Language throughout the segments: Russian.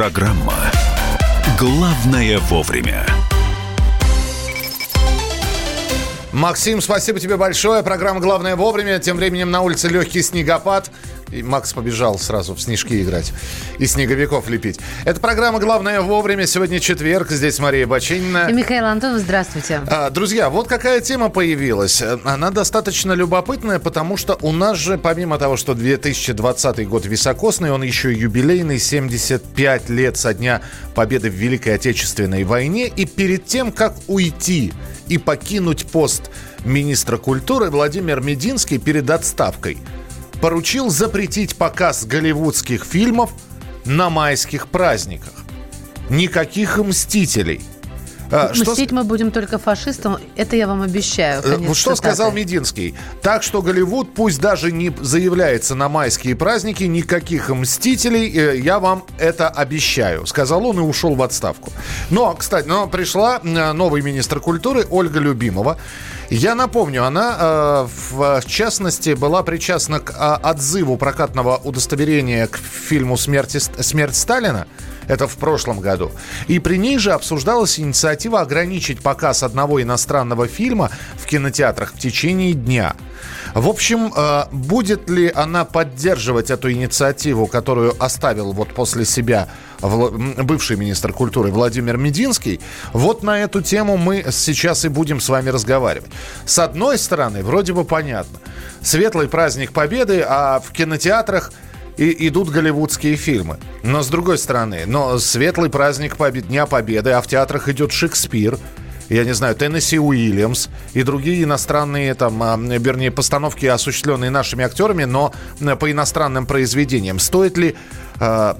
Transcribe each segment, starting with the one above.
Программа «Главное вовремя». Максим, спасибо тебе большое. Программа «Главное вовремя». Тем временем на улице легкий снегопад. И Макс побежал сразу в снежки играть и снеговиков лепить. Это программа «Главное вовремя». Сегодня четверг. Здесь Мария Бачинина. И Михаил Антонов, здравствуйте. А, друзья, вот какая тема появилась. Она достаточно любопытная, потому что у нас же, помимо того, что 2020 год високосный, он еще юбилейный, 75 лет со дня победы в Великой Отечественной войне. И перед тем, как уйти и покинуть пост министра культуры, Владимир Мединский перед отставкой – поручил запретить показ голливудских фильмов на майских праздниках. Никаких «Мстителей». А, Мстить что... мы будем только фашистам, это я вам обещаю. Э, что цитаты. сказал Мединский? Так что Голливуд пусть даже не заявляется на майские праздники, никаких мстителей, э, я вам это обещаю. Сказал он и ушел в отставку. Но, кстати, но пришла э, новый министр культуры Ольга Любимова. Я напомню, она, в частности, была причастна к э, отзыву прокатного удостоверения к фильму «Смерть, «Смерть Сталина». Это в прошлом году. И при ней же обсуждалась инициатива ограничить показ одного иностранного фильма в кинотеатрах в течение дня. В общем, э, будет ли она поддерживать эту инициативу, которую оставил вот после себя бывший министр культуры Владимир Мединский, вот на эту тему мы сейчас и будем с вами разговаривать. С одной стороны, вроде бы понятно. Светлый праздник Победы, а в кинотеатрах и идут голливудские фильмы. Но с другой стороны, но светлый праздник Дня Победы, а в театрах идет Шекспир – я не знаю, Теннесси Уильямс и другие иностранные, там, а, вернее, постановки, осуществленные нашими актерами, но по иностранным произведениям. Стоит ли э,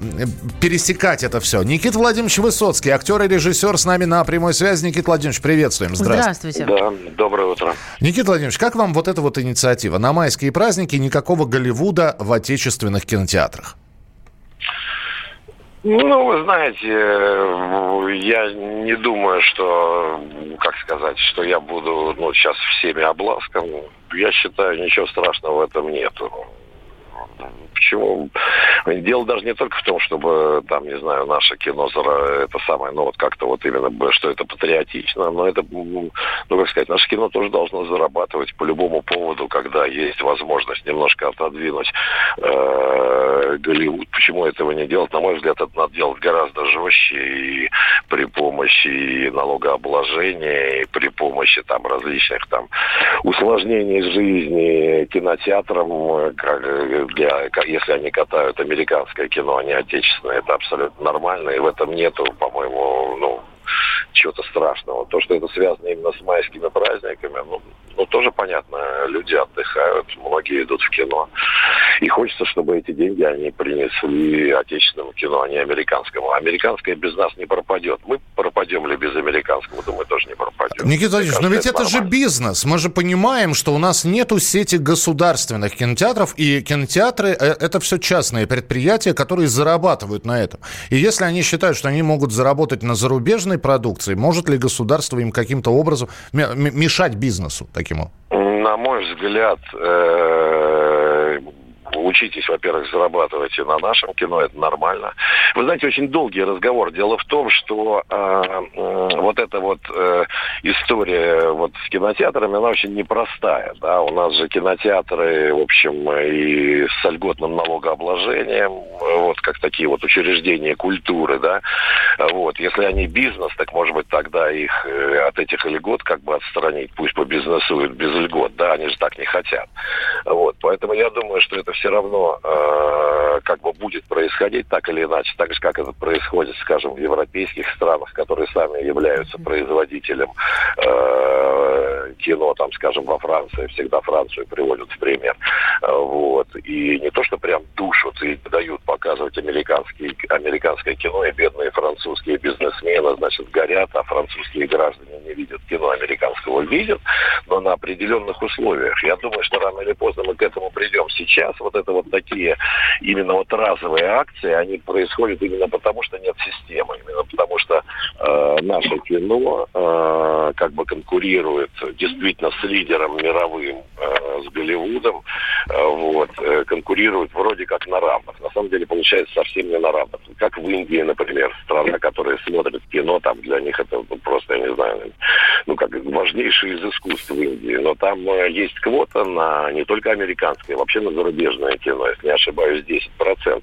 пересекать это все? Никита Владимирович Высоцкий, актер и режиссер с нами на прямой связи. Никита Владимирович, приветствуем. Здравствуйте. Здравствуйте. Да, доброе утро. Никита Владимирович, как вам вот эта вот инициатива? На майские праздники никакого Голливуда в отечественных кинотеатрах. Ну, вы знаете, я не думаю, что, как сказать, что я буду ну, сейчас всеми обласкан. Я считаю, ничего страшного в этом нету. Почему? Дело даже не только в том, чтобы, там, не знаю, наше кино, это самое, ну, вот как-то вот именно, что это патриотично, но это, ну, как сказать, наше кино тоже должно зарабатывать по любому поводу, когда есть возможность немножко отодвинуть э, Голливуд. Почему этого не делать? На мой взгляд, это надо делать гораздо жестче и при помощи налогообложения, и при помощи там различных там усложнений жизни кинотеатрам, как для, если они катают американское кино, а не отечественное, это абсолютно нормально, и в этом нету, по-моему, ну, чего-то страшного. То, что это связано именно с майскими праздниками, ну, ну, тоже понятно. Люди отдыхают, многие идут в кино. И хочется, чтобы эти деньги они принесли отечественному кино, а не американскому. Американское без нас не пропадет. Мы пропадем ли без американского, думаю, тоже не пропадем. Никита Владимирович, но ведь это, это же бизнес. Мы же понимаем, что у нас нету сети государственных кинотеатров, и кинотеатры э, – это все частные предприятия, которые зарабатывают на этом. И если они считают, что они могут заработать на зарубежной продукции, может ли государство им каким-то образом мешать бизнесу таким? На мой взгляд, э, учитесь, во-первых, зарабатывать на нашем кино, это нормально. Вы знаете, очень долгий разговор. Дело в том, что э, э, вот эта вот э, история вот с кинотеатрами, она очень непростая. Да? У нас же кинотеатры, в общем, и с льготным налогообложением, вот как такие вот учреждения культуры, да. Вот. Если они бизнес, так может быть тогда их э, от этих льгот как бы отстранить, пусть побизнесуют без льгот, да, они же так не хотят. Вот. Поэтому я думаю, что это все равно э, как бы будет происходить так или иначе, так же, как это происходит, скажем, в европейских странах, которые сами являются производителем э, кино, там, скажем, во Франции, всегда Францию приводят в пример. Вот. И не то, что прям душат и дают показывать американские, американское кино, и бедные французские бизнесмены, значит, горят, а французские граждане не видят кино американского, видят, но на определенных условиях. Я думаю, что рано или поздно мы к этому придем. Сейчас вот вот это вот такие именно вот разовые акции, они происходят именно потому, что нет системы, именно потому что э, наше кино э, как бы конкурирует действительно с лидером мировым э, с Голливудом, э, вот, э, конкурируют вроде как на равных. На самом деле получается совсем не на равных. Как в Индии, например, страна, которая смотрит кино, там для них это просто, я не знаю, ну как важнейшее из искусств в Индии. Но там есть квота на не только американское, вообще на зарубежное кино, если не ошибаюсь, 10%.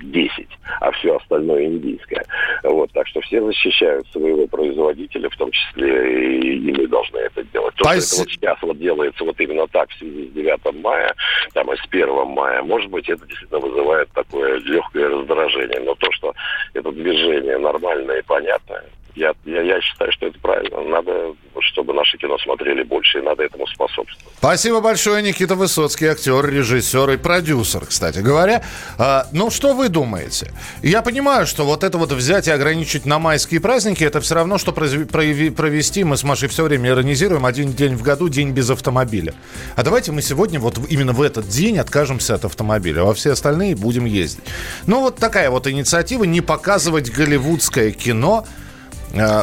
10, а все остальное индийское. Вот, так что все защищают своего производителя, в том числе и, и мы должны это делать. То, Спасибо. что это вот сейчас вот делается вот именно так в связи с 9 мая, там и с 1 мая, может быть, это действительно вызывает такое легкое раздражение. Но то, что это движение нормальное и понятное, я, я, я считаю, что это правильно. Надо, чтобы наше кино смотрели больше, и надо этому способствовать. Спасибо большое, Никита Высоцкий, актер, режиссер и продюсер, кстати говоря. А, ну, что вы думаете? Я понимаю, что вот это вот взять и ограничить на майские праздники, это все равно, что провести, мы с Машей все время иронизируем, один день в году, день без автомобиля. А давайте мы сегодня вот именно в этот день откажемся от автомобиля, а во все остальные будем ездить. Ну, вот такая вот инициатива, не показывать голливудское кино –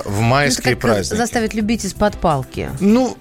в майские ну, праздники. Заставить любить из-под палки. Ну,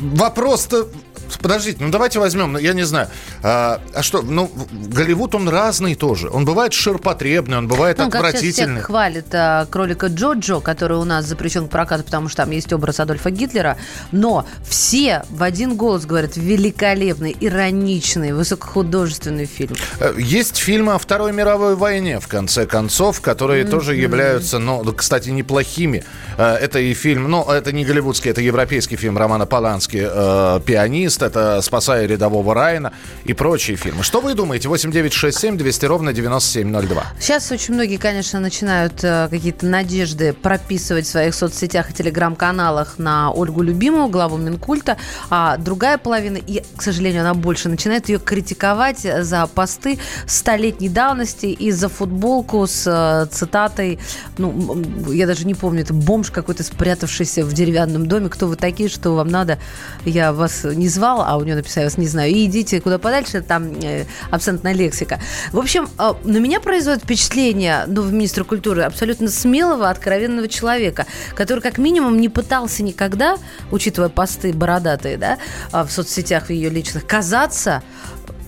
вопрос-то подождите, ну давайте возьмем, ну, я не знаю, а, а что, ну, Голливуд, он разный тоже. Он бывает ширпотребный, он бывает ну, отвратительный. Как хвалит а, кролика Джоджо, который у нас запрещен к прокату, потому что там есть образ Адольфа Гитлера, но все в один голос говорят, великолепный, ироничный, высокохудожественный фильм. Э, есть фильмы о Второй мировой войне, в конце концов, которые mm-hmm. тоже являются, ну, кстати, неплохими. Э, это и фильм, ну, это не голливудский, это европейский фильм Романа Полански э, «Пианист», «Турист», это «Спасая рядового Райана» и прочие фильмы. Что вы думаете? 8 9 6 7 200 ровно 9702. Сейчас очень многие, конечно, начинают э, какие-то надежды прописывать в своих соцсетях и телеграм-каналах на Ольгу Любимову, главу Минкульта, а другая половина, и, к сожалению, она больше начинает ее критиковать за посты столетней давности и за футболку с э, цитатой, ну, я даже не помню, это бомж какой-то спрятавшийся в деревянном доме, кто вы такие, что вам надо, я вас не звал, назвал, а у него написалось, не знаю, и идите куда подальше, там э, абсентная лексика. В общем, э, на меня производит впечатление нового министра культуры абсолютно смелого, откровенного человека, который как минимум не пытался никогда, учитывая посты бородатые, да, э, в соцсетях в ее личных, казаться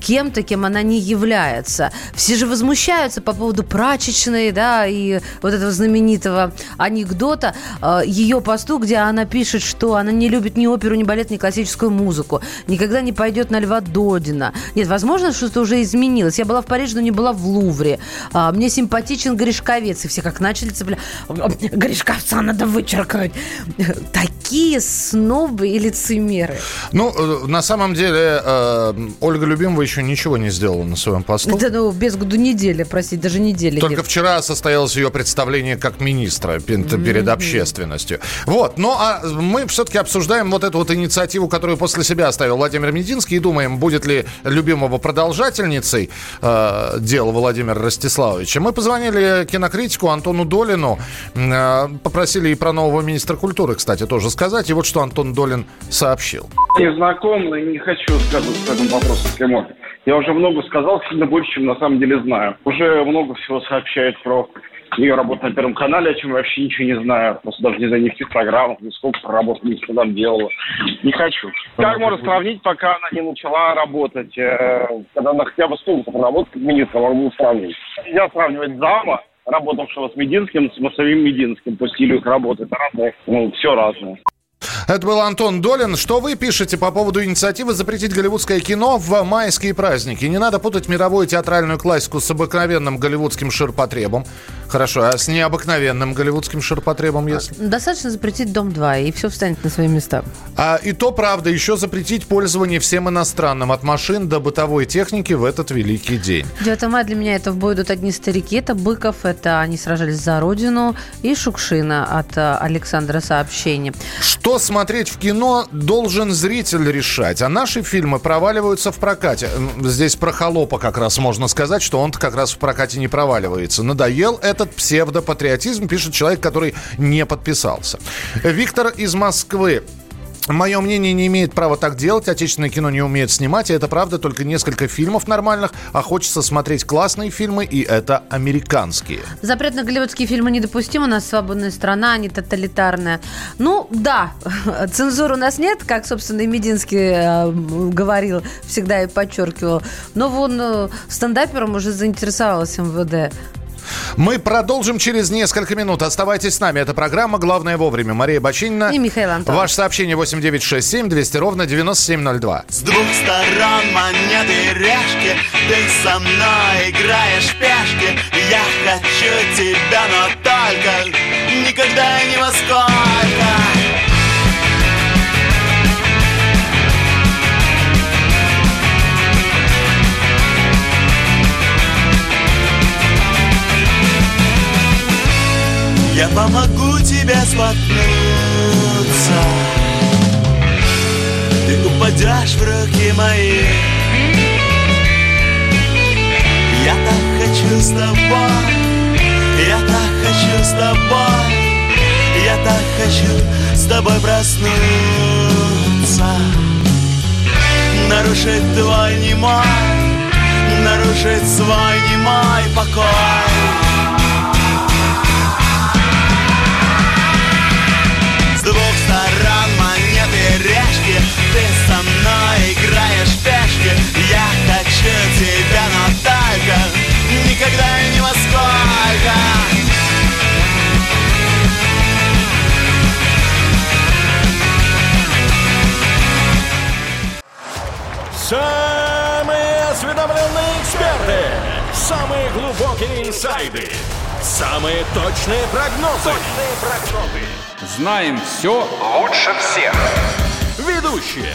кем-то, кем она не является. Все же возмущаются по поводу прачечной, да, и вот этого знаменитого анекдота, э, ее посту, где она пишет, что она не любит ни оперу, ни балет, ни классическую музыку, никогда не пойдет на Льва Додина. Нет, возможно, что-то уже изменилось. Я была в Париже, но не была в Лувре. А, мне симпатичен Гришковец. И все как начали цеплять. Гришковца надо вычеркнуть. Такие снобы и лицемеры. Ну, э, на самом деле, э, Ольга Любимова еще ничего не сделала на своем посту. Да, ну, без году недели, простите, даже недели. Только нет. вчера состоялось ее представление как министра перед mm-hmm. общественностью. Вот, ну, а мы все-таки обсуждаем вот эту вот инициативу, которую после себя оставил Владимир Мединский, и думаем, будет ли любимого продолжательницей э, дела Владимира Ростиславовича. Мы позвонили кинокритику Антону Долину, э, попросили и про нового министра культуры, кстати, тоже сказать. И вот что Антон Долин сообщил. Не знаком и не хочу сказать по этому вопросу, если можно. Я уже много сказал, сильно больше, чем на самом деле знаю. Уже много всего сообщают про ее работу на Первом канале, о чем я вообще ничего не знаю. Просто даже не знаю ни в каких программах, ни сколько работ, ни что там делала. Не хочу. Как можно сравнить, пока она не начала работать? Э, когда она хотя бы сколько работает как министр, могу сравнить. Нельзя сравнивать зама, работавшего с Мединским, с самим Мединским по стилю их работы. Это разное, ну, все разное. Это был Антон Долин. Что вы пишете по поводу инициативы запретить голливудское кино в майские праздники? Не надо путать мировую театральную классику с обыкновенным голливудским ширпотребом. Хорошо, а с необыкновенным голливудским ширпотребом, если? Достаточно запретить Дом-2, и все встанет на свои места. А, и то правда, еще запретить пользование всем иностранным от машин до бытовой техники в этот великий день. 9 мая для меня это в бой идут одни старики. Это Быков, это они сражались за родину. И Шукшина от э, Александра сообщение. Что смотреть в кино, должен зритель решать. А наши фильмы проваливаются в прокате. Здесь про холопа как раз можно сказать, что он как раз в прокате не проваливается. Надоел это этот псевдопатриотизм, пишет человек, который не подписался. Виктор из Москвы. Мое мнение не имеет права так делать. Отечественное кино не умеет снимать. И это правда только несколько фильмов нормальных. А хочется смотреть классные фильмы. И это американские. Запрет на голливудские фильмы недопустим. У нас свободная страна, не тоталитарная. Ну, да, цензуры у нас нет, как, собственно, и Мединский э, говорил, всегда и подчеркивал. Но вон э, стендапером уже заинтересовалась МВД. Мы продолжим через несколько минут. Оставайтесь с нами. Это программа «Главное вовремя». Мария Бочинина. И Михаил Антон. Ваше сообщение 8967 200 ровно 9702. С двух сторон монеты ряжки Ты со мной играешь в пешки Я хочу тебя, но только Никогда и ни во сколько Я помогу тебе споткнуться. Ты упадешь в руки мои. Я так хочу с тобой. Я так хочу с тобой. Я так хочу с тобой проснуться. Нарушить твой немой Нарушить свой немой покой Никогда и ни во сколько Самые осведомленные эксперты. Самые глубокие инсайды. Самые точные прогнозы. Точные прогнозы. Знаем все лучше всех. Ведущие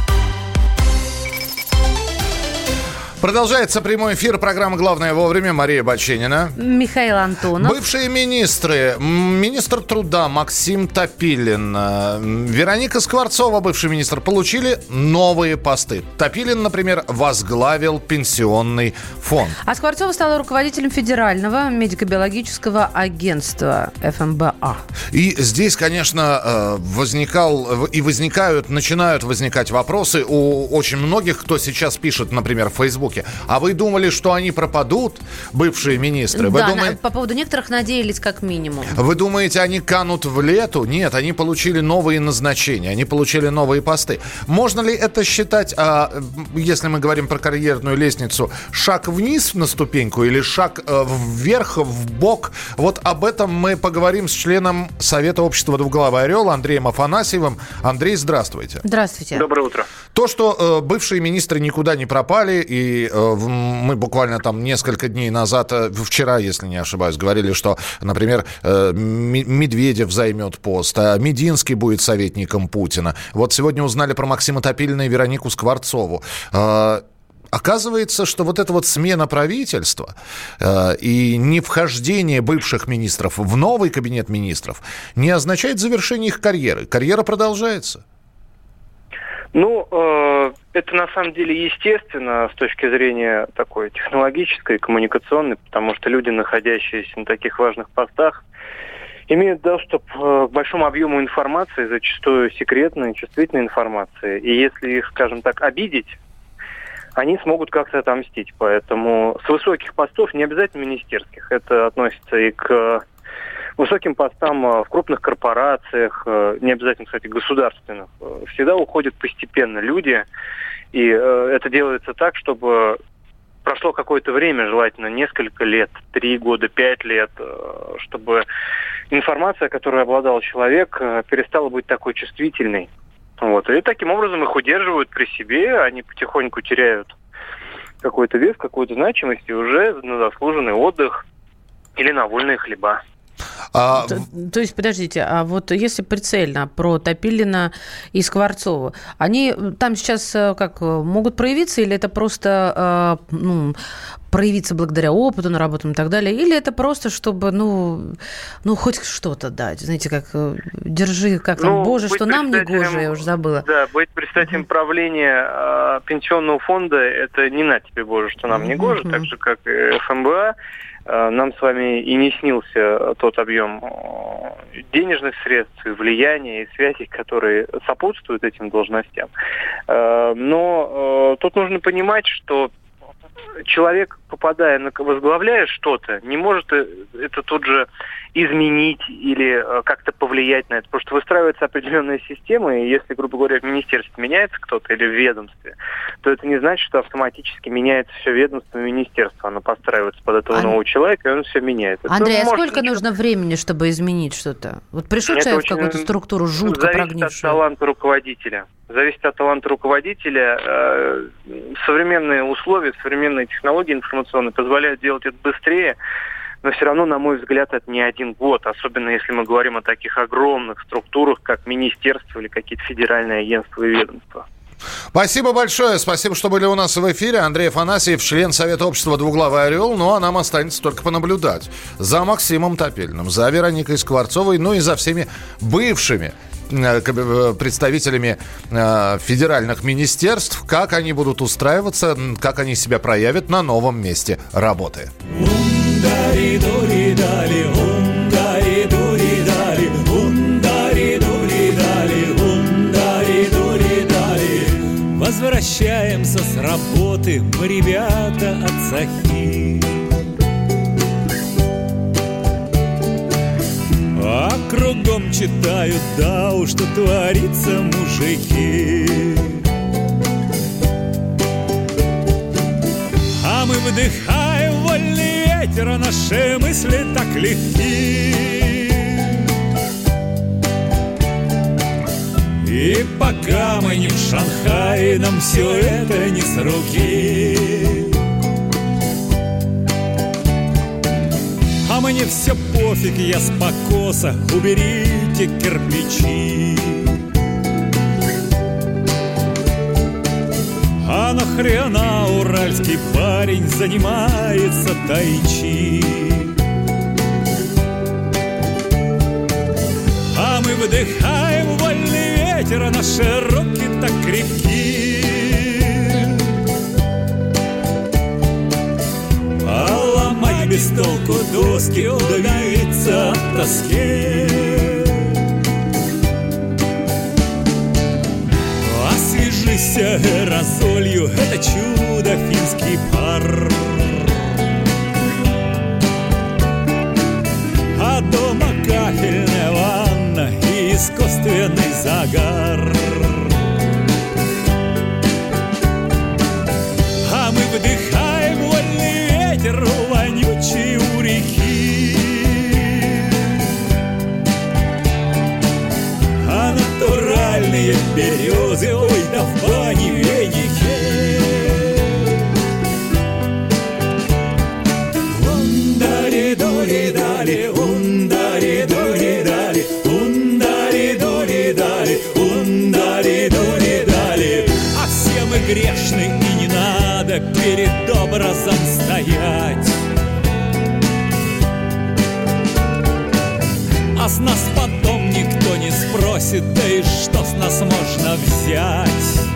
Продолжается прямой эфир программы «Главное вовремя». Мария Баченина. Михаил Антонов. Бывшие министры. Министр труда Максим Топилин. э, Вероника Скворцова, бывший министр, получили новые посты. Топилин, например, возглавил пенсионный фонд. А Скворцова стала руководителем Федерального медико-биологического агентства ФМБА. И здесь, конечно, э, возникал и возникают, начинают возникать вопросы у очень многих, кто сейчас пишет, например, в Фейсбуке. А вы думали, что они пропадут, бывшие министры? Вы да, думаете- на- по поводу некоторых надеялись как минимум. Вы думаете, они канут в лету? Нет, они получили новые назначения, они получили новые посты. Можно ли это считать, а, если мы говорим про карьерную лестницу, шаг вниз на ступеньку или шаг э, вверх, в бок? Вот об этом мы поговорим с членом Совета общества «Двуглавый орел» Андреем Афанасьевым. Андрей, здравствуйте. Здравствуйте. Доброе утро. То, что э, бывшие министры никуда не пропали, и э, мы буквально там несколько дней назад, э, вчера, если не ошибаюсь, говорили, что, например, э, Медведев займет пост, а Мединский будет советником Путина. Вот сегодня узнали про Максима Топилина и Веронику Скворцову. Оказывается, что вот эта вот смена правительства э, и не вхождение бывших министров в новый кабинет министров не означает завершение их карьеры. Карьера продолжается. Ну, э, это на самом деле естественно с точки зрения такой технологической, коммуникационной, потому что люди, находящиеся на таких важных постах, имеют доступ э, к большому объему информации, зачастую секретной, чувствительной информации. И если их, скажем так, обидеть, они смогут как-то отомстить. Поэтому с высоких постов, не обязательно министерских, это относится и к высоким постам э, в крупных корпорациях, э, не обязательно, кстати, государственных, э, всегда уходят постепенно люди, и это делается так, чтобы прошло какое-то время, желательно несколько лет, три года, пять лет, чтобы информация, которой обладал человек, перестала быть такой чувствительной. Вот. И таким образом их удерживают при себе, они потихоньку теряют какой-то вес, какую-то значимость, и уже на заслуженный отдых или на вольные хлеба. А, То, то есть, подождите, а вот если прицельно про Топилина и Скворцову, они там сейчас э, как э, могут проявиться или это просто э, ну, проявиться благодаря опыту, наработанному и так далее, или это просто, чтобы, ну, ну хоть что-то дать, знаете, как держи, как там, Ну, боже, что нам не гоже, я уже забыла. Да, быть представителем правления э, пенсионного фонда, это не на тебе, боже, что нам не гоже, так же, как и ФМБА. Э, Нам с вами и не снился тот объем э, денежных средств, влияния, и связей, которые сопутствуют этим должностям. Э, Но э, тут нужно понимать, что человек, попадая на возглавляя что-то, не может э, это тут же изменить или э, как-то повлиять на это. Потому что выстраивается определенная система, и если, грубо говоря, в министерстве меняется кто-то или в ведомстве, то это не значит, что автоматически меняется все ведомство и министерство. Оно подстраивается под этого Ан- нового человека, и он все меняет. Это Андрей, а сколько ничего- нужно времени, чтобы изменить что-то? Вот пришел Это человек в какую-то э, структуру жутко Зависит от прогнившую. таланта руководителя. Зависит от таланта руководителя. Современные условия, современные технологии информационные позволяют делать это быстрее, но все равно, на мой взгляд, это не один год, особенно если мы говорим о таких огромных структурах, как министерство или какие-то федеральные агентства и ведомства. Спасибо большое. Спасибо, что были у нас в эфире. Андрей Афанасьев, член Совета общества «Двуглавый орел». Ну, а нам останется только понаблюдать за Максимом Топельным, за Вероникой Скворцовой, ну и за всеми бывшими представителями э, федеральных министерств, как они будут устраиваться, как они себя проявят на новом месте работы. Возвращаемся с работы, мы, ребята, от Сахи. А кругом читают, да уж, что творится, мужики. А мы вдыхаем вольный ветер, а наши мысли так легки. И пока мы не в Шанхае, нам все это не с руки. Мне все пофиг, я с покоса, уберите кирпичи. А нахрена уральский парень занимается тайчи? А мы вдыхаем вольный ветер, а наши руки так крепки. Толку доски, удавиться от тоски. Освежись аэрозолью, это чудо финский пар. А дома кафельная ванна и искусственный загар. Натуральные березы, ой, да в бане веники. Ундари-дури-дали, ундари-дури-дали, ундари-дури-дали, ундари-дури-дали. А все мы и не надо перед образом стоять. А с нас потом никто не спросит, да и что с нас можно взять?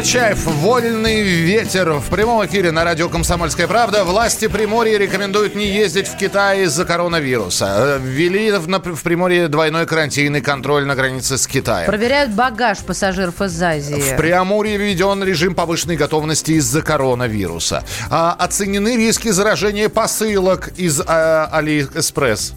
Группа «Чаев. Вольный ветер». В прямом эфире на радио «Комсомольская правда». Власти Приморья рекомендуют не ездить в Китай из-за коронавируса. Э, Ввели в, Приморье двойной карантин и контроль на границе с Китаем. Проверяют багаж пассажиров из Азии. В Приамурье введен режим повышенной готовности из-за коронавируса. А, оценены риски заражения посылок из а, Алиэкспресс.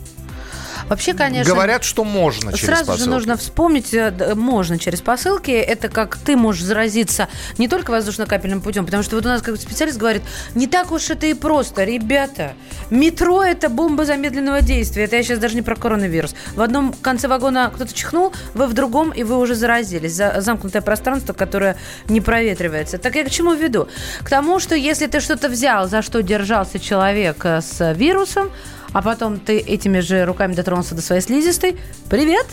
Вообще, конечно... Говорят, что можно через Сразу посылки. же нужно вспомнить, э, можно через посылки. Это как ты можешь заразиться не только воздушно-капельным путем, потому что вот у нас как специалист говорит, не так уж это и просто. Ребята, метро – это бомба замедленного действия. Это я сейчас даже не про коронавирус. В одном конце вагона кто-то чихнул, вы в другом, и вы уже заразились. За- замкнутое пространство, которое не проветривается. Так я к чему веду? К тому, что если ты что-то взял, за что держался человек э, с вирусом, а потом ты этими же руками дотронулся до своей слизистой, привет!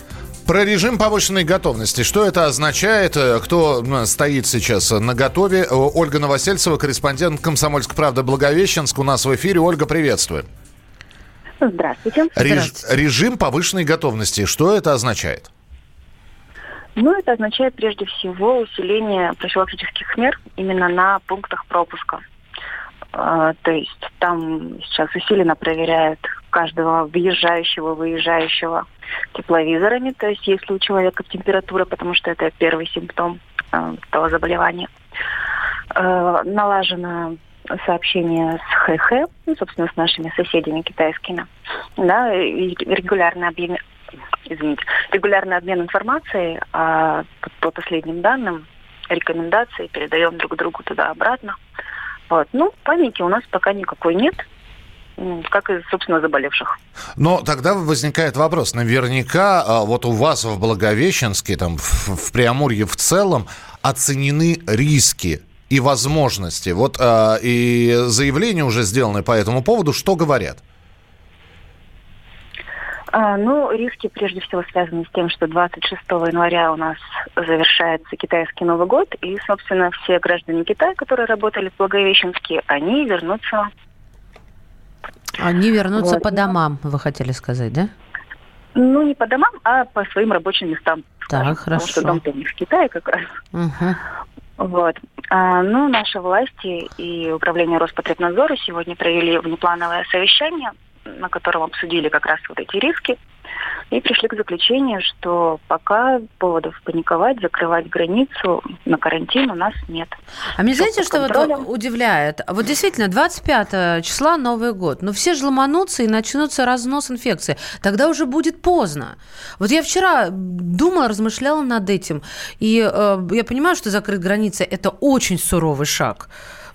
Про режим повышенной готовности. Что это означает? Э, Кто м, стоит сейчас на готове? Ольга Новосельцева, корреспондент «Комсомольской правды» Благовещенск. У нас в эфире. Ольга, приветствую. Здравствуйте. Реж- режим повышенной готовности. Что это означает? Ну, это означает прежде всего усиление профилактических мер именно на пунктах пропуска. А, то есть там сейчас усиленно проверяют каждого въезжающего, выезжающего тепловизорами. То есть если у человека температура, потому что это первый симптом э, того заболевания. Э, налажено сообщение с ХХ, ну, собственно, с нашими соседями китайскими. Да, и регулярный объем, извините, регулярный обмен информацией а по последним данным, рекомендации передаем друг другу туда-обратно. Вот. Ну, паники у нас пока никакой нет, как и, собственно, заболевших. Но тогда возникает вопрос. Наверняка а, вот у вас в Благовещенске, там, в, в Преамурье в целом, оценены риски и возможности. Вот а, и заявления уже сделаны по этому поводу. Что говорят? А, ну, риски прежде всего связаны с тем, что 26 января у нас завершается китайский Новый год, и, собственно, все граждане Китая, которые работали в Благовещенске, они вернутся Они вернутся Вот, по домам, вы хотели сказать, да? Ну, не по домам, а по своим рабочим местам. Так, Потому хорошо. что дом-то них в Китае как раз. Мгм. Вот. А, ну, наши власти и управление Роспотребнадзора сегодня провели внеплановое совещание, на котором обсудили как раз вот эти риски. И пришли к заключению, что пока поводов паниковать, закрывать границу на карантин у нас нет. А мне знаете, что вот удивляет? Вот действительно, 25 числа Новый год. Но все же ломанутся и начнется разнос инфекции. Тогда уже будет поздно. Вот я вчера думала, размышляла над этим. И э, я понимаю, что закрыть границы – это очень суровый шаг.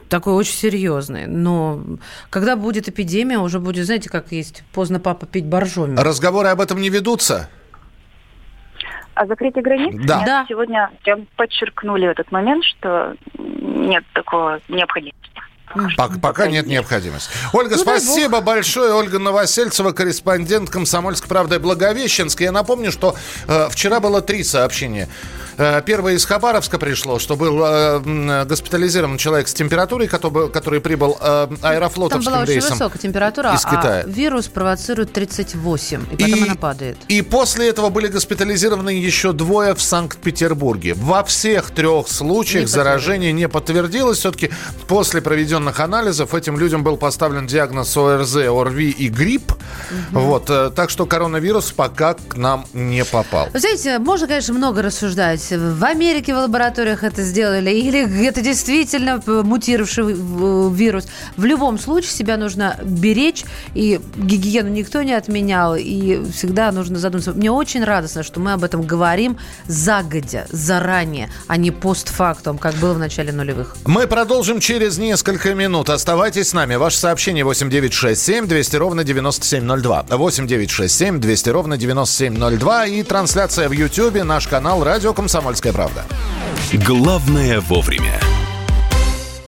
Такой очень серьезный. Но когда будет эпидемия, уже будет, знаете, как есть поздно папа пить боржоми. Разговоры об этом не ведутся? А закрытие границ? Да. Нет, Да. Сегодня прям подчеркнули этот момент, что нет такого необходимости. Пок- Пока нет необходимости. Ольга, Ну, спасибо большое. Ольга Новосельцева, корреспондент «Комсомольской правды» Благовещенск. Я напомню, что э, вчера было три сообщения. Э, первое из Хабаровска пришло, что был э, госпитализирован человек с температурой, который, который прибыл э, Там аэрофлотовским была очень рейсом. высокая температура, из Китая. а вирус провоцирует 38, и потом она падает. И после этого были госпитализированы еще двое в Санкт-Петербурге. Во всех трех случаях Не заражение не подтвердилось. Все-таки после проведенных анализов этим людям был поставлен диагноз ОРЗ, ОРВИ и грипп. Вот, э, так что коронавирус пока к нам не попал. Вы знаете, можно, конечно, много рассуждать. В Америке в лабораториях это сделали, или это действительно мутировавший вирус. В любом случае себя нужно беречь, и гигиену никто не отменял, и всегда нужно задуматься. Мне очень радостно, что мы об этом говорим загодя, заранее, а не постфактум, как было в начале нулевых. Мы продолжим через несколько минут. Оставайтесь с нами. Ваше сообщение 8967 200 ровно 9702. 8967 200 ровно 9702. И трансляция в Ютьюбе. Наш канал «Радио Комсомольская правда». Главное вовремя.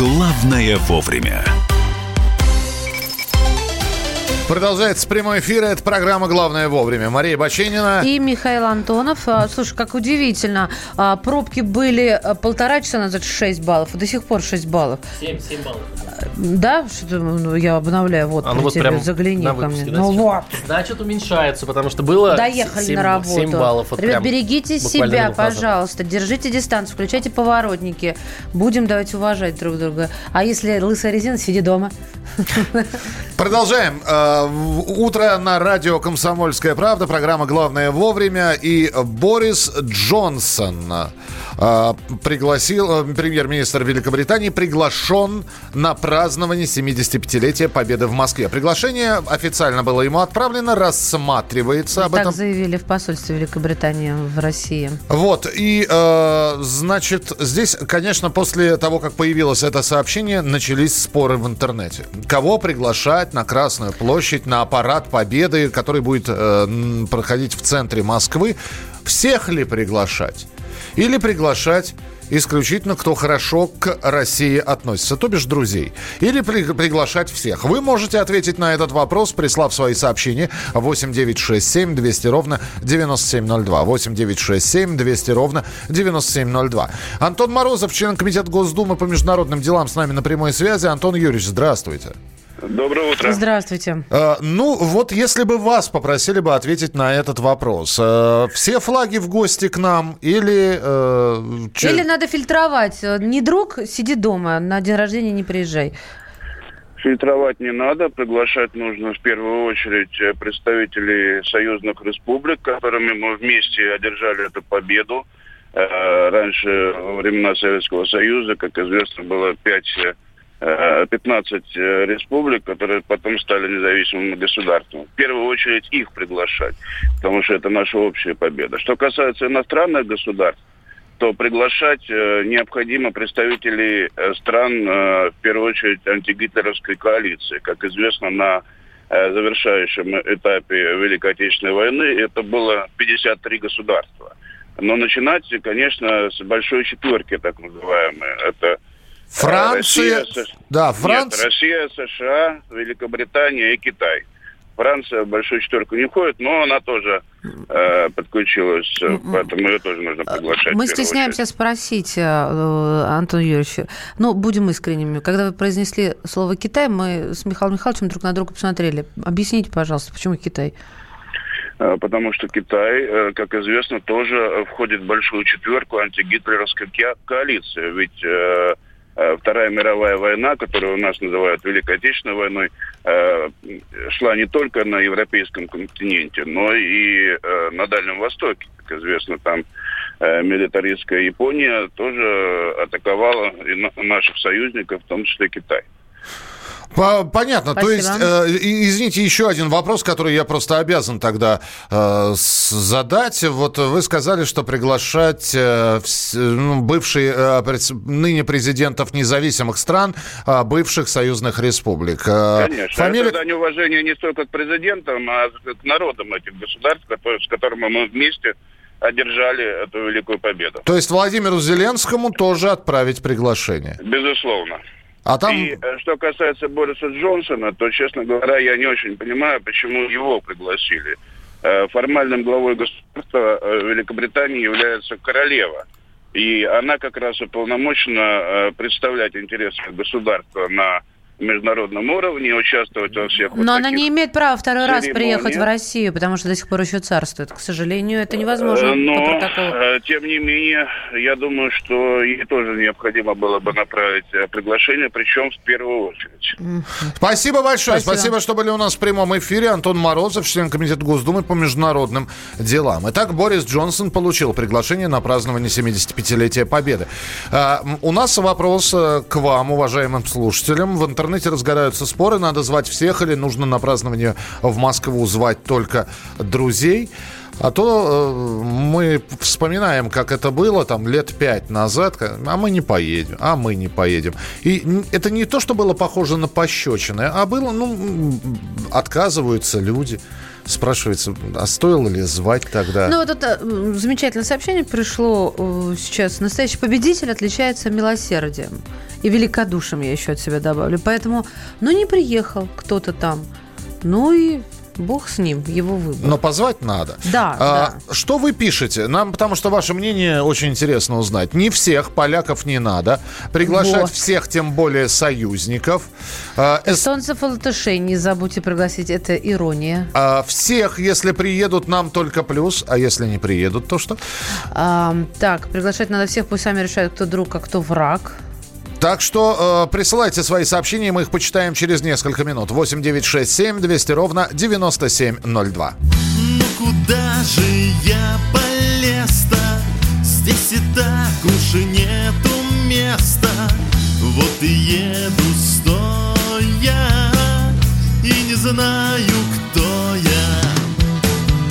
«Главное вовремя». Продолжается прямой эфир. Это программа «Главное вовремя». Мария Баченина. И Михаил Антонов. А, Слушай, как удивительно. А, Пробки были а, полтора часа назад 6 баллов. и До сих пор 6 баллов. 7, 7 баллов. Да? Что-то ну, я обновляю. Вот, А, ну вот прям загляни ко мне. да, Ну вот. Значит, уменьшается, потому что было Доехали 7, на работу. 7 баллов. Вот Ребят, берегите себя, пожалуйста. Держите дистанцию, включайте поворотники. Будем давайте уважать друг друга. А если лысая резина, сиди дома. Продолжаем. Утро на радио «Комсомольская правда». Программа «Главное вовремя». И Борис Джонсон пригласил, э, премьер-министр Великобритании, приглашен на празднование 75-летия Победы в Москве. Приглашение официально было ему отправлено, рассматривается. Об так этом заявили в посольстве Великобритании в России. Вот, и, э, значит, здесь, конечно, после того, как появилось это сообщение, начались споры в интернете. Кого приглашать на Красную площадь, на аппарат Победы, который будет э, проходить в центре Москвы? Всех ли приглашать? Или приглашать исключительно, кто хорошо к России относится, то бишь друзей. Или при- приглашать всех. Вы можете ответить на этот вопрос, прислав свои сообщения 8967 200 ровно 9702. 8967 200 ровно 9702. Антон Морозов, член Комитета Госдумы по международным делам, с нами на прямой связи. Антон Юрьевич, здравствуйте. Доброе утро. Здравствуйте. Э, ну, вот если бы вас попросили бы ответить на этот вопрос. э, все флаги в гости к нам или... э, че- Или надо фильтровать. Не друг, сиди дома. На день рождения не приезжай. Фильтровать не надо, приглашать нужно в первую очередь э, представителей союзных республик, которыми мы вместе одержали эту победу. Э, Раньше, во времена Советского Союза, как известно, было 5, э, 15 э, республик, которые потом стали независимыми государствами. В первую очередь их приглашать, потому что это наша общая победа. Что касается иностранных государств, то приглашать э, необходимо представителей э, стран, э, в первую очередь, антигитлеровской коалиции. Как известно, на э, завершающем этапе Великой Отечественной войны это было 53 государства. Но начинать, конечно, с большой четверки, так называемой. Это э, Франция, Россия, да, Нет, Франция, Россия, США, Великобритания и Китай. Франция в большую четверку не входит, но она тоже э, подключилась, э, поэтому ее тоже нужно приглашать. Мы стесняемся спросить, э, э, Антон Юрьевич, но будем искренними. Когда вы произнесли слово «Китай», мы с Михаилом Михайловичем друг на друга посмотрели. Объясните, пожалуйста, почему Китай? Потому что Китай, как известно, тоже входит в большую четверку антигитлеровской коалиции. Ведь Вторая мировая война, которую у нас называют Великой Отечественной войной, э, шла не только на европейском континенте, но и э, на Дальнем Востоке. Как известно, там э, милитаристская Япония тоже атаковала наших союзников, в том числе Китай. По- Понятно. То есть, Спасибо. э, извините, еще один вопрос, который я просто обязан тогда э, с- задать. Вот вы сказали, что приглашать э, вс- ну, бывшие, э, пред- ныне президентов независимых стран, а бывших союзных республик. Э, Конечно. Фамилия... Это дань уважения не столько к президентам, а к народам этих государств, которые- с которыми мы вместе одержали эту великую победу. То есть Владимиру Зеленскому тоже отправить приглашение. Безусловно. А там... И э, что касается Бориса Джонсона, то, честно говоря, я не очень понимаю, почему его пригласили. Э, Формальным главой государства э, Великобритании является королева. И она как раз уполномочена представлять интересы государства на международном уровне, участвовать во всех вот Но она таких не имеет права второй раз приехать в Россию, потому что до сих пор еще царствует. К сожалению, это невозможно Э, Но, э, тем не менее, я думаю, что ей тоже необходимо было бы направить э, приглашение, причем в первую очередь. Спасибо большое. Спасибо. Спасибо. что были у нас в прямом эфире. Антон Морозов, член Комитета Госдумы по международным делам. Итак, Борис Джонсон получил приглашение на празднование 75-летия Победы. У нас вопрос к вам, уважаемым слушателям. В интернете разгораются споры, надо звать всех или нужно на празднование в Москву звать только друзей. А то э, мы вспоминаем, как это было там лет пять назад, а мы не поедем, а мы не поедем. И это не то, что было похоже на пощечины, а было, ну, отказываются люди. Спрашивается, а стоило ли звать тогда? Ну, вот это замечательное сообщение пришло э, сейчас. Настоящий победитель отличается милосердием. И великодушием я еще от себя добавлю. Поэтому, ну, не приехал кто-то там. Ну и бог с ним, его выбор. Но позвать надо. Да, А, Что вы пишете? Нам, потому что ваше мнение очень интересно узнать. Не всех поляков не надо. Приглашать Вот. всех, тем более союзников. А, эс- Эстонцев и латышей не забудьте пригласить. Это ирония. а, всех, если приедут, нам только плюс. А если не приедут, то что? А, так, приглашать надо всех, пусть сами решают, кто друг, а кто враг. Так что э, присылайте свои сообщения, мы их почитаем через несколько минут. 8 9 6 7 200 ровно 9702. Ну куда же я полез-то? Здесь и так уж и нету места Вот и еду стоя И не знаю, кто я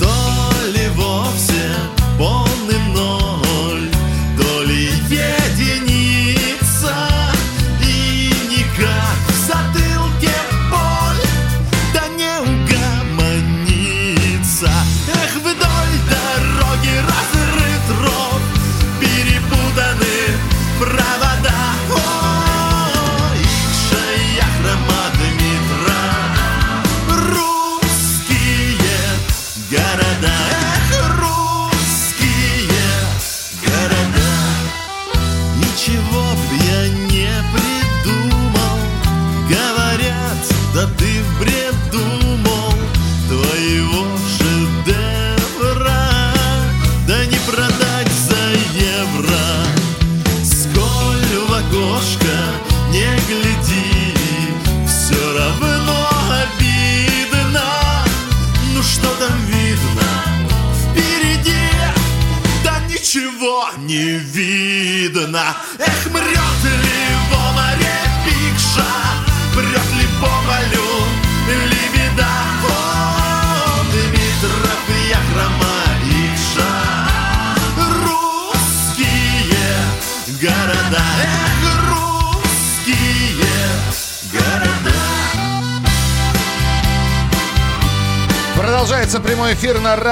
То ли вовсе полный ноль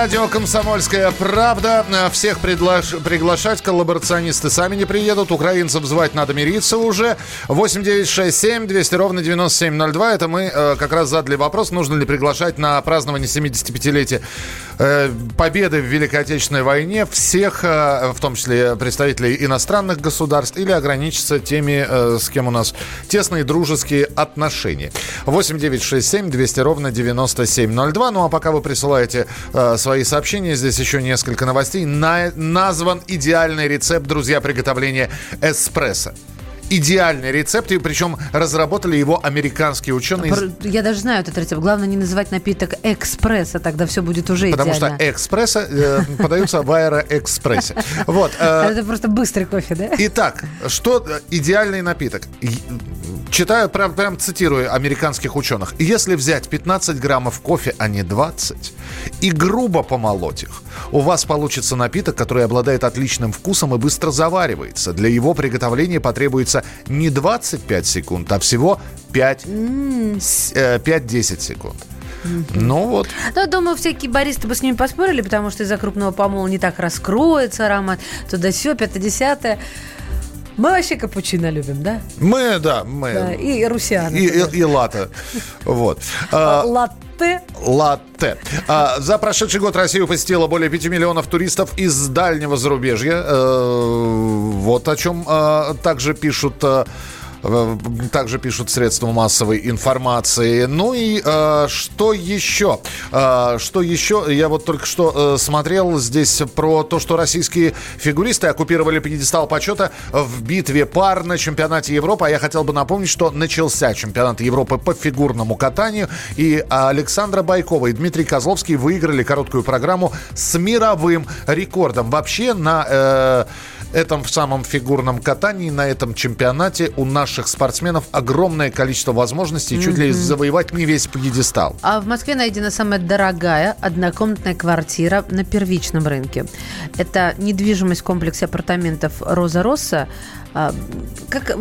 радио «Комсомольская правда». Всех приглаш- приглашать. Коллаборационисты сами не приедут. Украинцев звать надо мириться уже. 8967 200 ровно 9702. Это мы э, как раз задали вопрос, нужно ли приглашать на празднование 75-летия э, победы в Великой Отечественной войне всех, э, в том числе представителей иностранных государств, или ограничиться теми, э, с кем у нас тесные дружеские отношения. 8967 200 ровно 9702. Ну а пока вы присылаете э, свои сообщения, здесь еще несколько новостей. На- назван идеальный рецепт, друзья, приготовления эспрессо. Идеальный рецепт, и причем разработали его американские ученые. Я даже знаю этот рецепт. Главное не называть напиток экспресса, тогда все будет уже Потому что идеально. экспресса э, подаются в аэроэкспрессе. Вот. э, Это просто быстрый кофе, да? Итак, что э, идеальный напиток? Читаю, прям, прям цитирую американских ученых. Если взять 15 граммов кофе, а не 20, и грубо помолоть их, у вас получится напиток, который обладает отличным вкусом и быстро заваривается. Для его приготовления потребуется не 25 секунд, а всего 5, с- э, 5-10 секунд. Ну вот. Ну, думаю, всякие баристы бы с ними поспорили, потому что из-за крупного помола не так раскроется аромат. Туда все, пятое, десятое. Мы вообще капучино любим, да? Мы, да, мы. Да, и русианы. И, и, и латте. Вот. А, Латте. Латте. А, За прошедший год Россию посетило более 5 миллионов туристов из дальнего зарубежья. Э, Вот о чем э, также пишут также пишут средства массовой информации. Ну и э, что еще? Э, что еще? Я вот только что э, смотрел здесь про то, что российские фигуристы оккупировали пьедестал почета в битве пар на чемпионате Европы. А я хотел бы напомнить, что начался чемпионат Европы по фигурному катанию. И Александра Байкова и Дмитрий Козловский выиграли короткую программу с мировым рекордом. Вообще на... э, этом самом фигурном катании, на этом чемпионате у наших спортсменов огромное количество возможностей чуть ли завоевать не весь пьедестал. А в Москве найдена самая дорогая однокомнатная квартира на первичном рынке. Это недвижимость в комплексе апартаментов «Роза Росса». А, Как,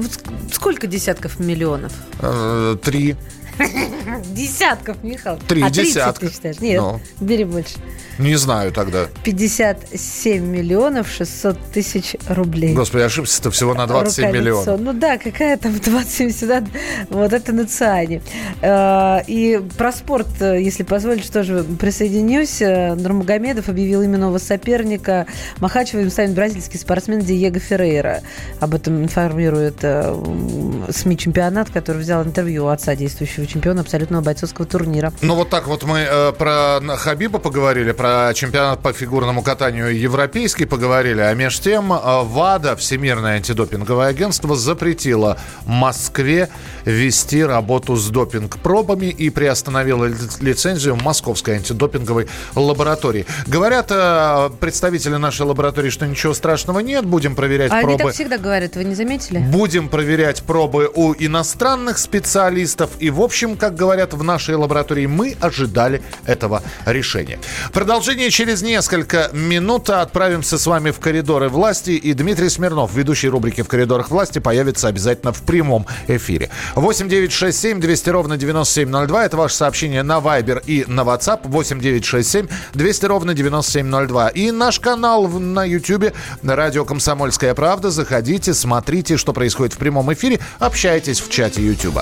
сколько десятков миллионов? Э, Три. Десятков, Михаил. Три а 30 десятка. ты считаешь? Нет, Ну. бери больше. Не знаю тогда. 57 миллионов 600 тысяч рублей. Господи, ошибся-то всего на 27 Руколицо. миллионов. Ну да, какая там 27 сюда, вот это на Циане. Э, И про спорт, э, если позволишь, тоже присоединюсь. Э, Нурмагомедов объявил имя нового соперника. Махачева им станет бразильский спортсмен Диего Феррейра. Об этом информирует СМИ «Чемпионат», который взял интервью у отца действующего чемпиона абсолютного бойцовского турнира. Ну вот так вот мы э, про Хабиба поговорили, про чемпионат по фигурному катанию европейский поговорили, а между тем э, ВАДА, Всемирное антидопинговое агентство, запретило Москве вести работу с допинг-пробами и приостановило ли- лицензию Московской антидопинговой лаборатории. Говорят э, представители нашей лаборатории, что ничего страшного нет, будем проверять А они пробы. так всегда говорят, вы не заметили? Будем проверять пробы у иностранных специалистов. И, в общем, как говорят в нашей лаборатории, мы ожидали этого решения. Продолжение через несколько минут. Отправимся с вами в коридоры власти. И Дмитрий Смирнов, ведущий рубрики «В коридорах власти», появится обязательно в прямом эфире. 8 9 6 7 200 ровно 9702. Это ваше сообщение на Viber и на WhatsApp. 8 9 6 7 200 ровно 9702. И наш канал на YouTube «Радио Комсомольская правда». Заходите, смотрите, что происходит в прямом эфире. Общайтесь в чате YouTube.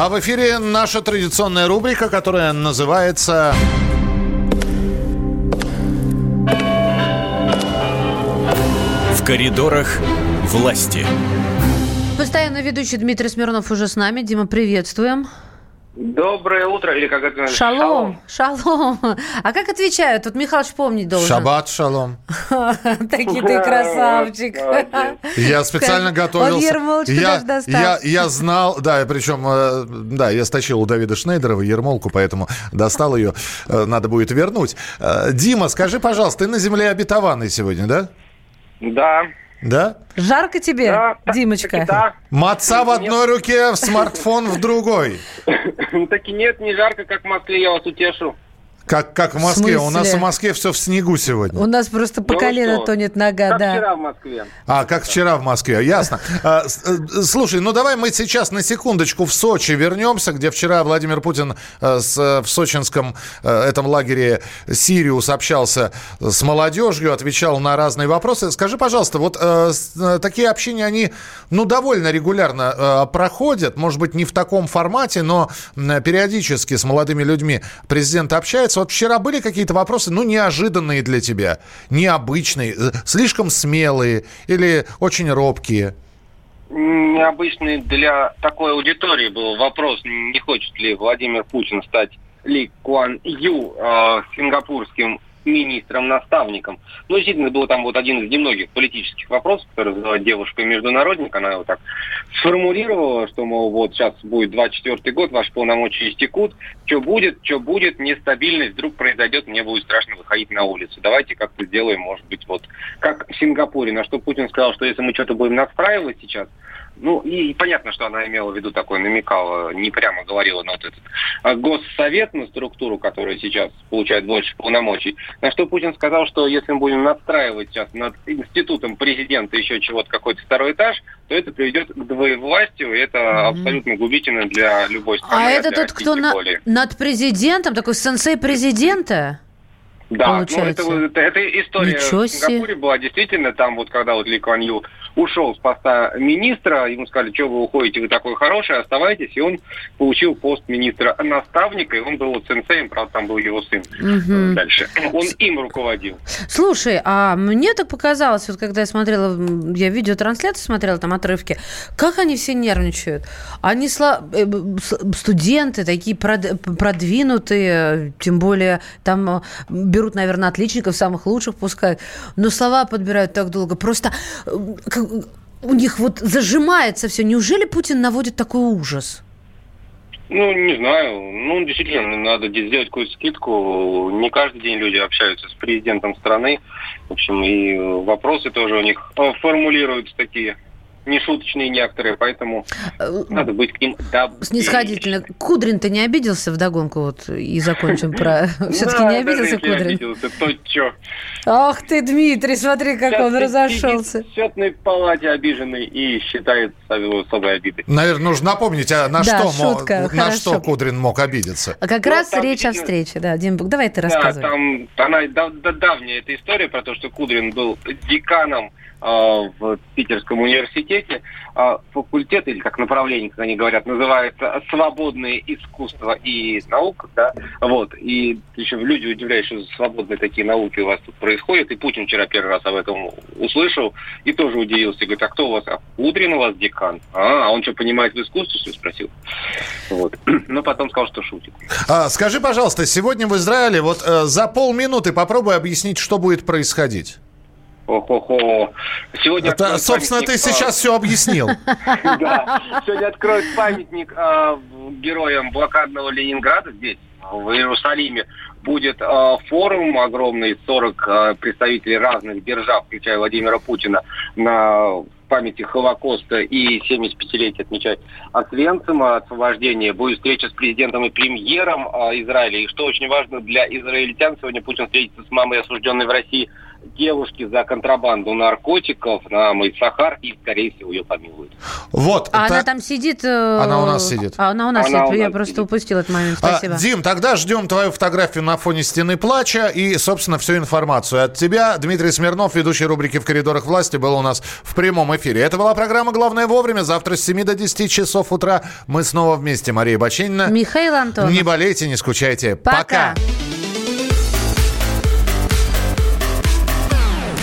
А в эфире наша традиционная рубрика, которая называется... В коридорах власти. Постоянно ведущий Дмитрий Смирнов уже с нами. Дима, приветствуем. Доброе утро, или как это Шалом, шалом. А как отвечают? Вот Михалыч помнить должен. Шаббат шалом. Таки ты красавчик. Я специально готовился. я, я знал, да, причем, э, да, я стащил у Давида Шнейдерова ермолку, поэтому достал ее, э, надо будет вернуть. Э, Дима, скажи, пожалуйста, ты на земле обетованной сегодня, да? Да. Да? Жарко тебе, Димочка? Маца в одной руке, смартфон в другой. Таки нет, не жарко, как в Москве, я вас утешу. Как, как в Москве. В У нас в Москве все в снегу сегодня. У нас просто по Ну колено что? тонет нога, Как да. вчера в Москве. А, как вчера в Москве, ясно. А, э, Слушай, ну давай мы сейчас на секундочку в Сочи вернемся, где вчера Владимир Путин э, э, в сочинском этом лагере Сириус общался с молодежью, отвечал на разные вопросы. Скажи, пожалуйста, вот такие общения, они, ну, довольно регулярно проходят, может быть, не в таком формате, но периодически с молодыми людьми президент общается. Вот вчера были какие-то вопросы, ну, неожиданные для тебя, необычные, э, слишком смелые или очень робкие? Необычный для такой аудитории был вопрос, не хочет ли Владимир Путин стать Ли Куан Ю э, сингапурским министром-наставником. Ну, действительно, был там вот один из немногих политических вопросов, который задала девушка-международник. Она его так сформулировала, что, мол, вот сейчас будет 24 год, ваши полномочия истекут. Что будет, что будет, нестабильность вдруг произойдет, мне будет страшно выходить на улицу. Давайте как-то сделаем, может быть, вот как в Сингапуре. На что Путин сказал, что если мы что-то будем настраивать сейчас, Ну, и понятно, что она имела в виду такое, намекала, не прямо говорила на вот этот а, госсовет, на структуру, которая сейчас получает больше полномочий. На что Путин сказал, что если мы будем надстраивать сейчас над институтом президента еще чего-то, какой-то второй этаж, то это приведет к двоевластию, и это абсолютно губительно для любой страны. А это тот, кто на- над президентом, такой сенсей президента? Да, получается. ну это, это, история Ничего в. Сингапуре была действительно там, вот когда вот Ли Куан Ю ушел с поста министра, ему сказали, что вы уходите, вы такой хороший, оставайтесь, и он получил пост министра наставника, и он был вот сенсеем, правда, там был его сын Мгм. дальше. Он им руководил. Слушай, а мне так показалось, вот когда я смотрела, я видеотрансляцию смотрела, там отрывки, как они все нервничают. Они сла- э, студенты такие прод- продвинутые, тем более там э, берут, наверное, отличников, самых лучших пускают, но слова подбирают так долго. Просто у них вот зажимается все. Неужели Путин наводит такой ужас? Ну, не знаю. Ну, действительно, надо де- сделать какую-то скидку. Не каждый день люди общаются с президентом страны. В общем, и вопросы тоже у них э, формулируются такие нешуточные некоторые, поэтому надо быть к ним добрее. Снисходительно. Кудрин-то не обиделся вдогонку вот и закончим про... Все-таки Да, не обиделся Кудрин? обиделся, то чё? Ах ты, Дмитрий, смотри, как он разошелся. В счетной палате обиженный и считает собой обидой. Наверное, нужно напомнить, а на, Да, что, мо- шутка, на хорошо. что Кудрин мог обидеться. А как Ну, раз речь о встрече, да. Димбук, давай ты Да, рассказывай. там она да- да- давняя эта история про то, что Кудрин был деканом в Питерском университете. А, факультет, или как направление, как они говорят, называется «Свободное искусство и наука». Да? Вот. И еще люди удивляются, что свободные такие науки у вас тут происходят. И Путин вчера первый раз об этом услышал и тоже удивился. Говорит, а кто у вас? А Кудрин у вас декан? А, а он что, понимает в искусстве, ли, спросил? Вот. Но потом сказал, что шутит. А, скажи, пожалуйста, сегодня в Израиле вот э, за полминуты попробуй объяснить, что будет происходить. Ох-ох-ох. Сегодня Это, собственно, ты а, сейчас все объяснил. Да. Сегодня откроют памятник а, героям блокадного Ленинграда здесь, в Иерусалиме. Будет а, форум огромный, 40 а, представителей разных держав, включая Владимира Путина, на памяти Холокоста и 75-летие отмечать Освенцима, освобождение. Будет встреча с президентом и премьером Израиля. И что очень важно для израильтян, сегодня Путин встретится с мамой осужденной в России девушки за контрабанду наркотиков на Майсахар и, скорее всего, ее помилуют. Вот. А та- она там сидит... э, Она у нас сидит. А она у нас Она сидит. у Я нас просто сидит. упустила этот момент. А, Спасибо. Дим, тогда ждем твою фотографию на фоне стены плача и, собственно, всю информацию от тебя. Дмитрий Смирнов, ведущий рубрики «В коридорах власти», был у нас в прямом эфире. Это была программа «Главное вовремя». Завтра с 7 до 10 часов утра мы снова вместе. Мария Баченина. Михаил Антонов. Не болейте, не скучайте. Пока.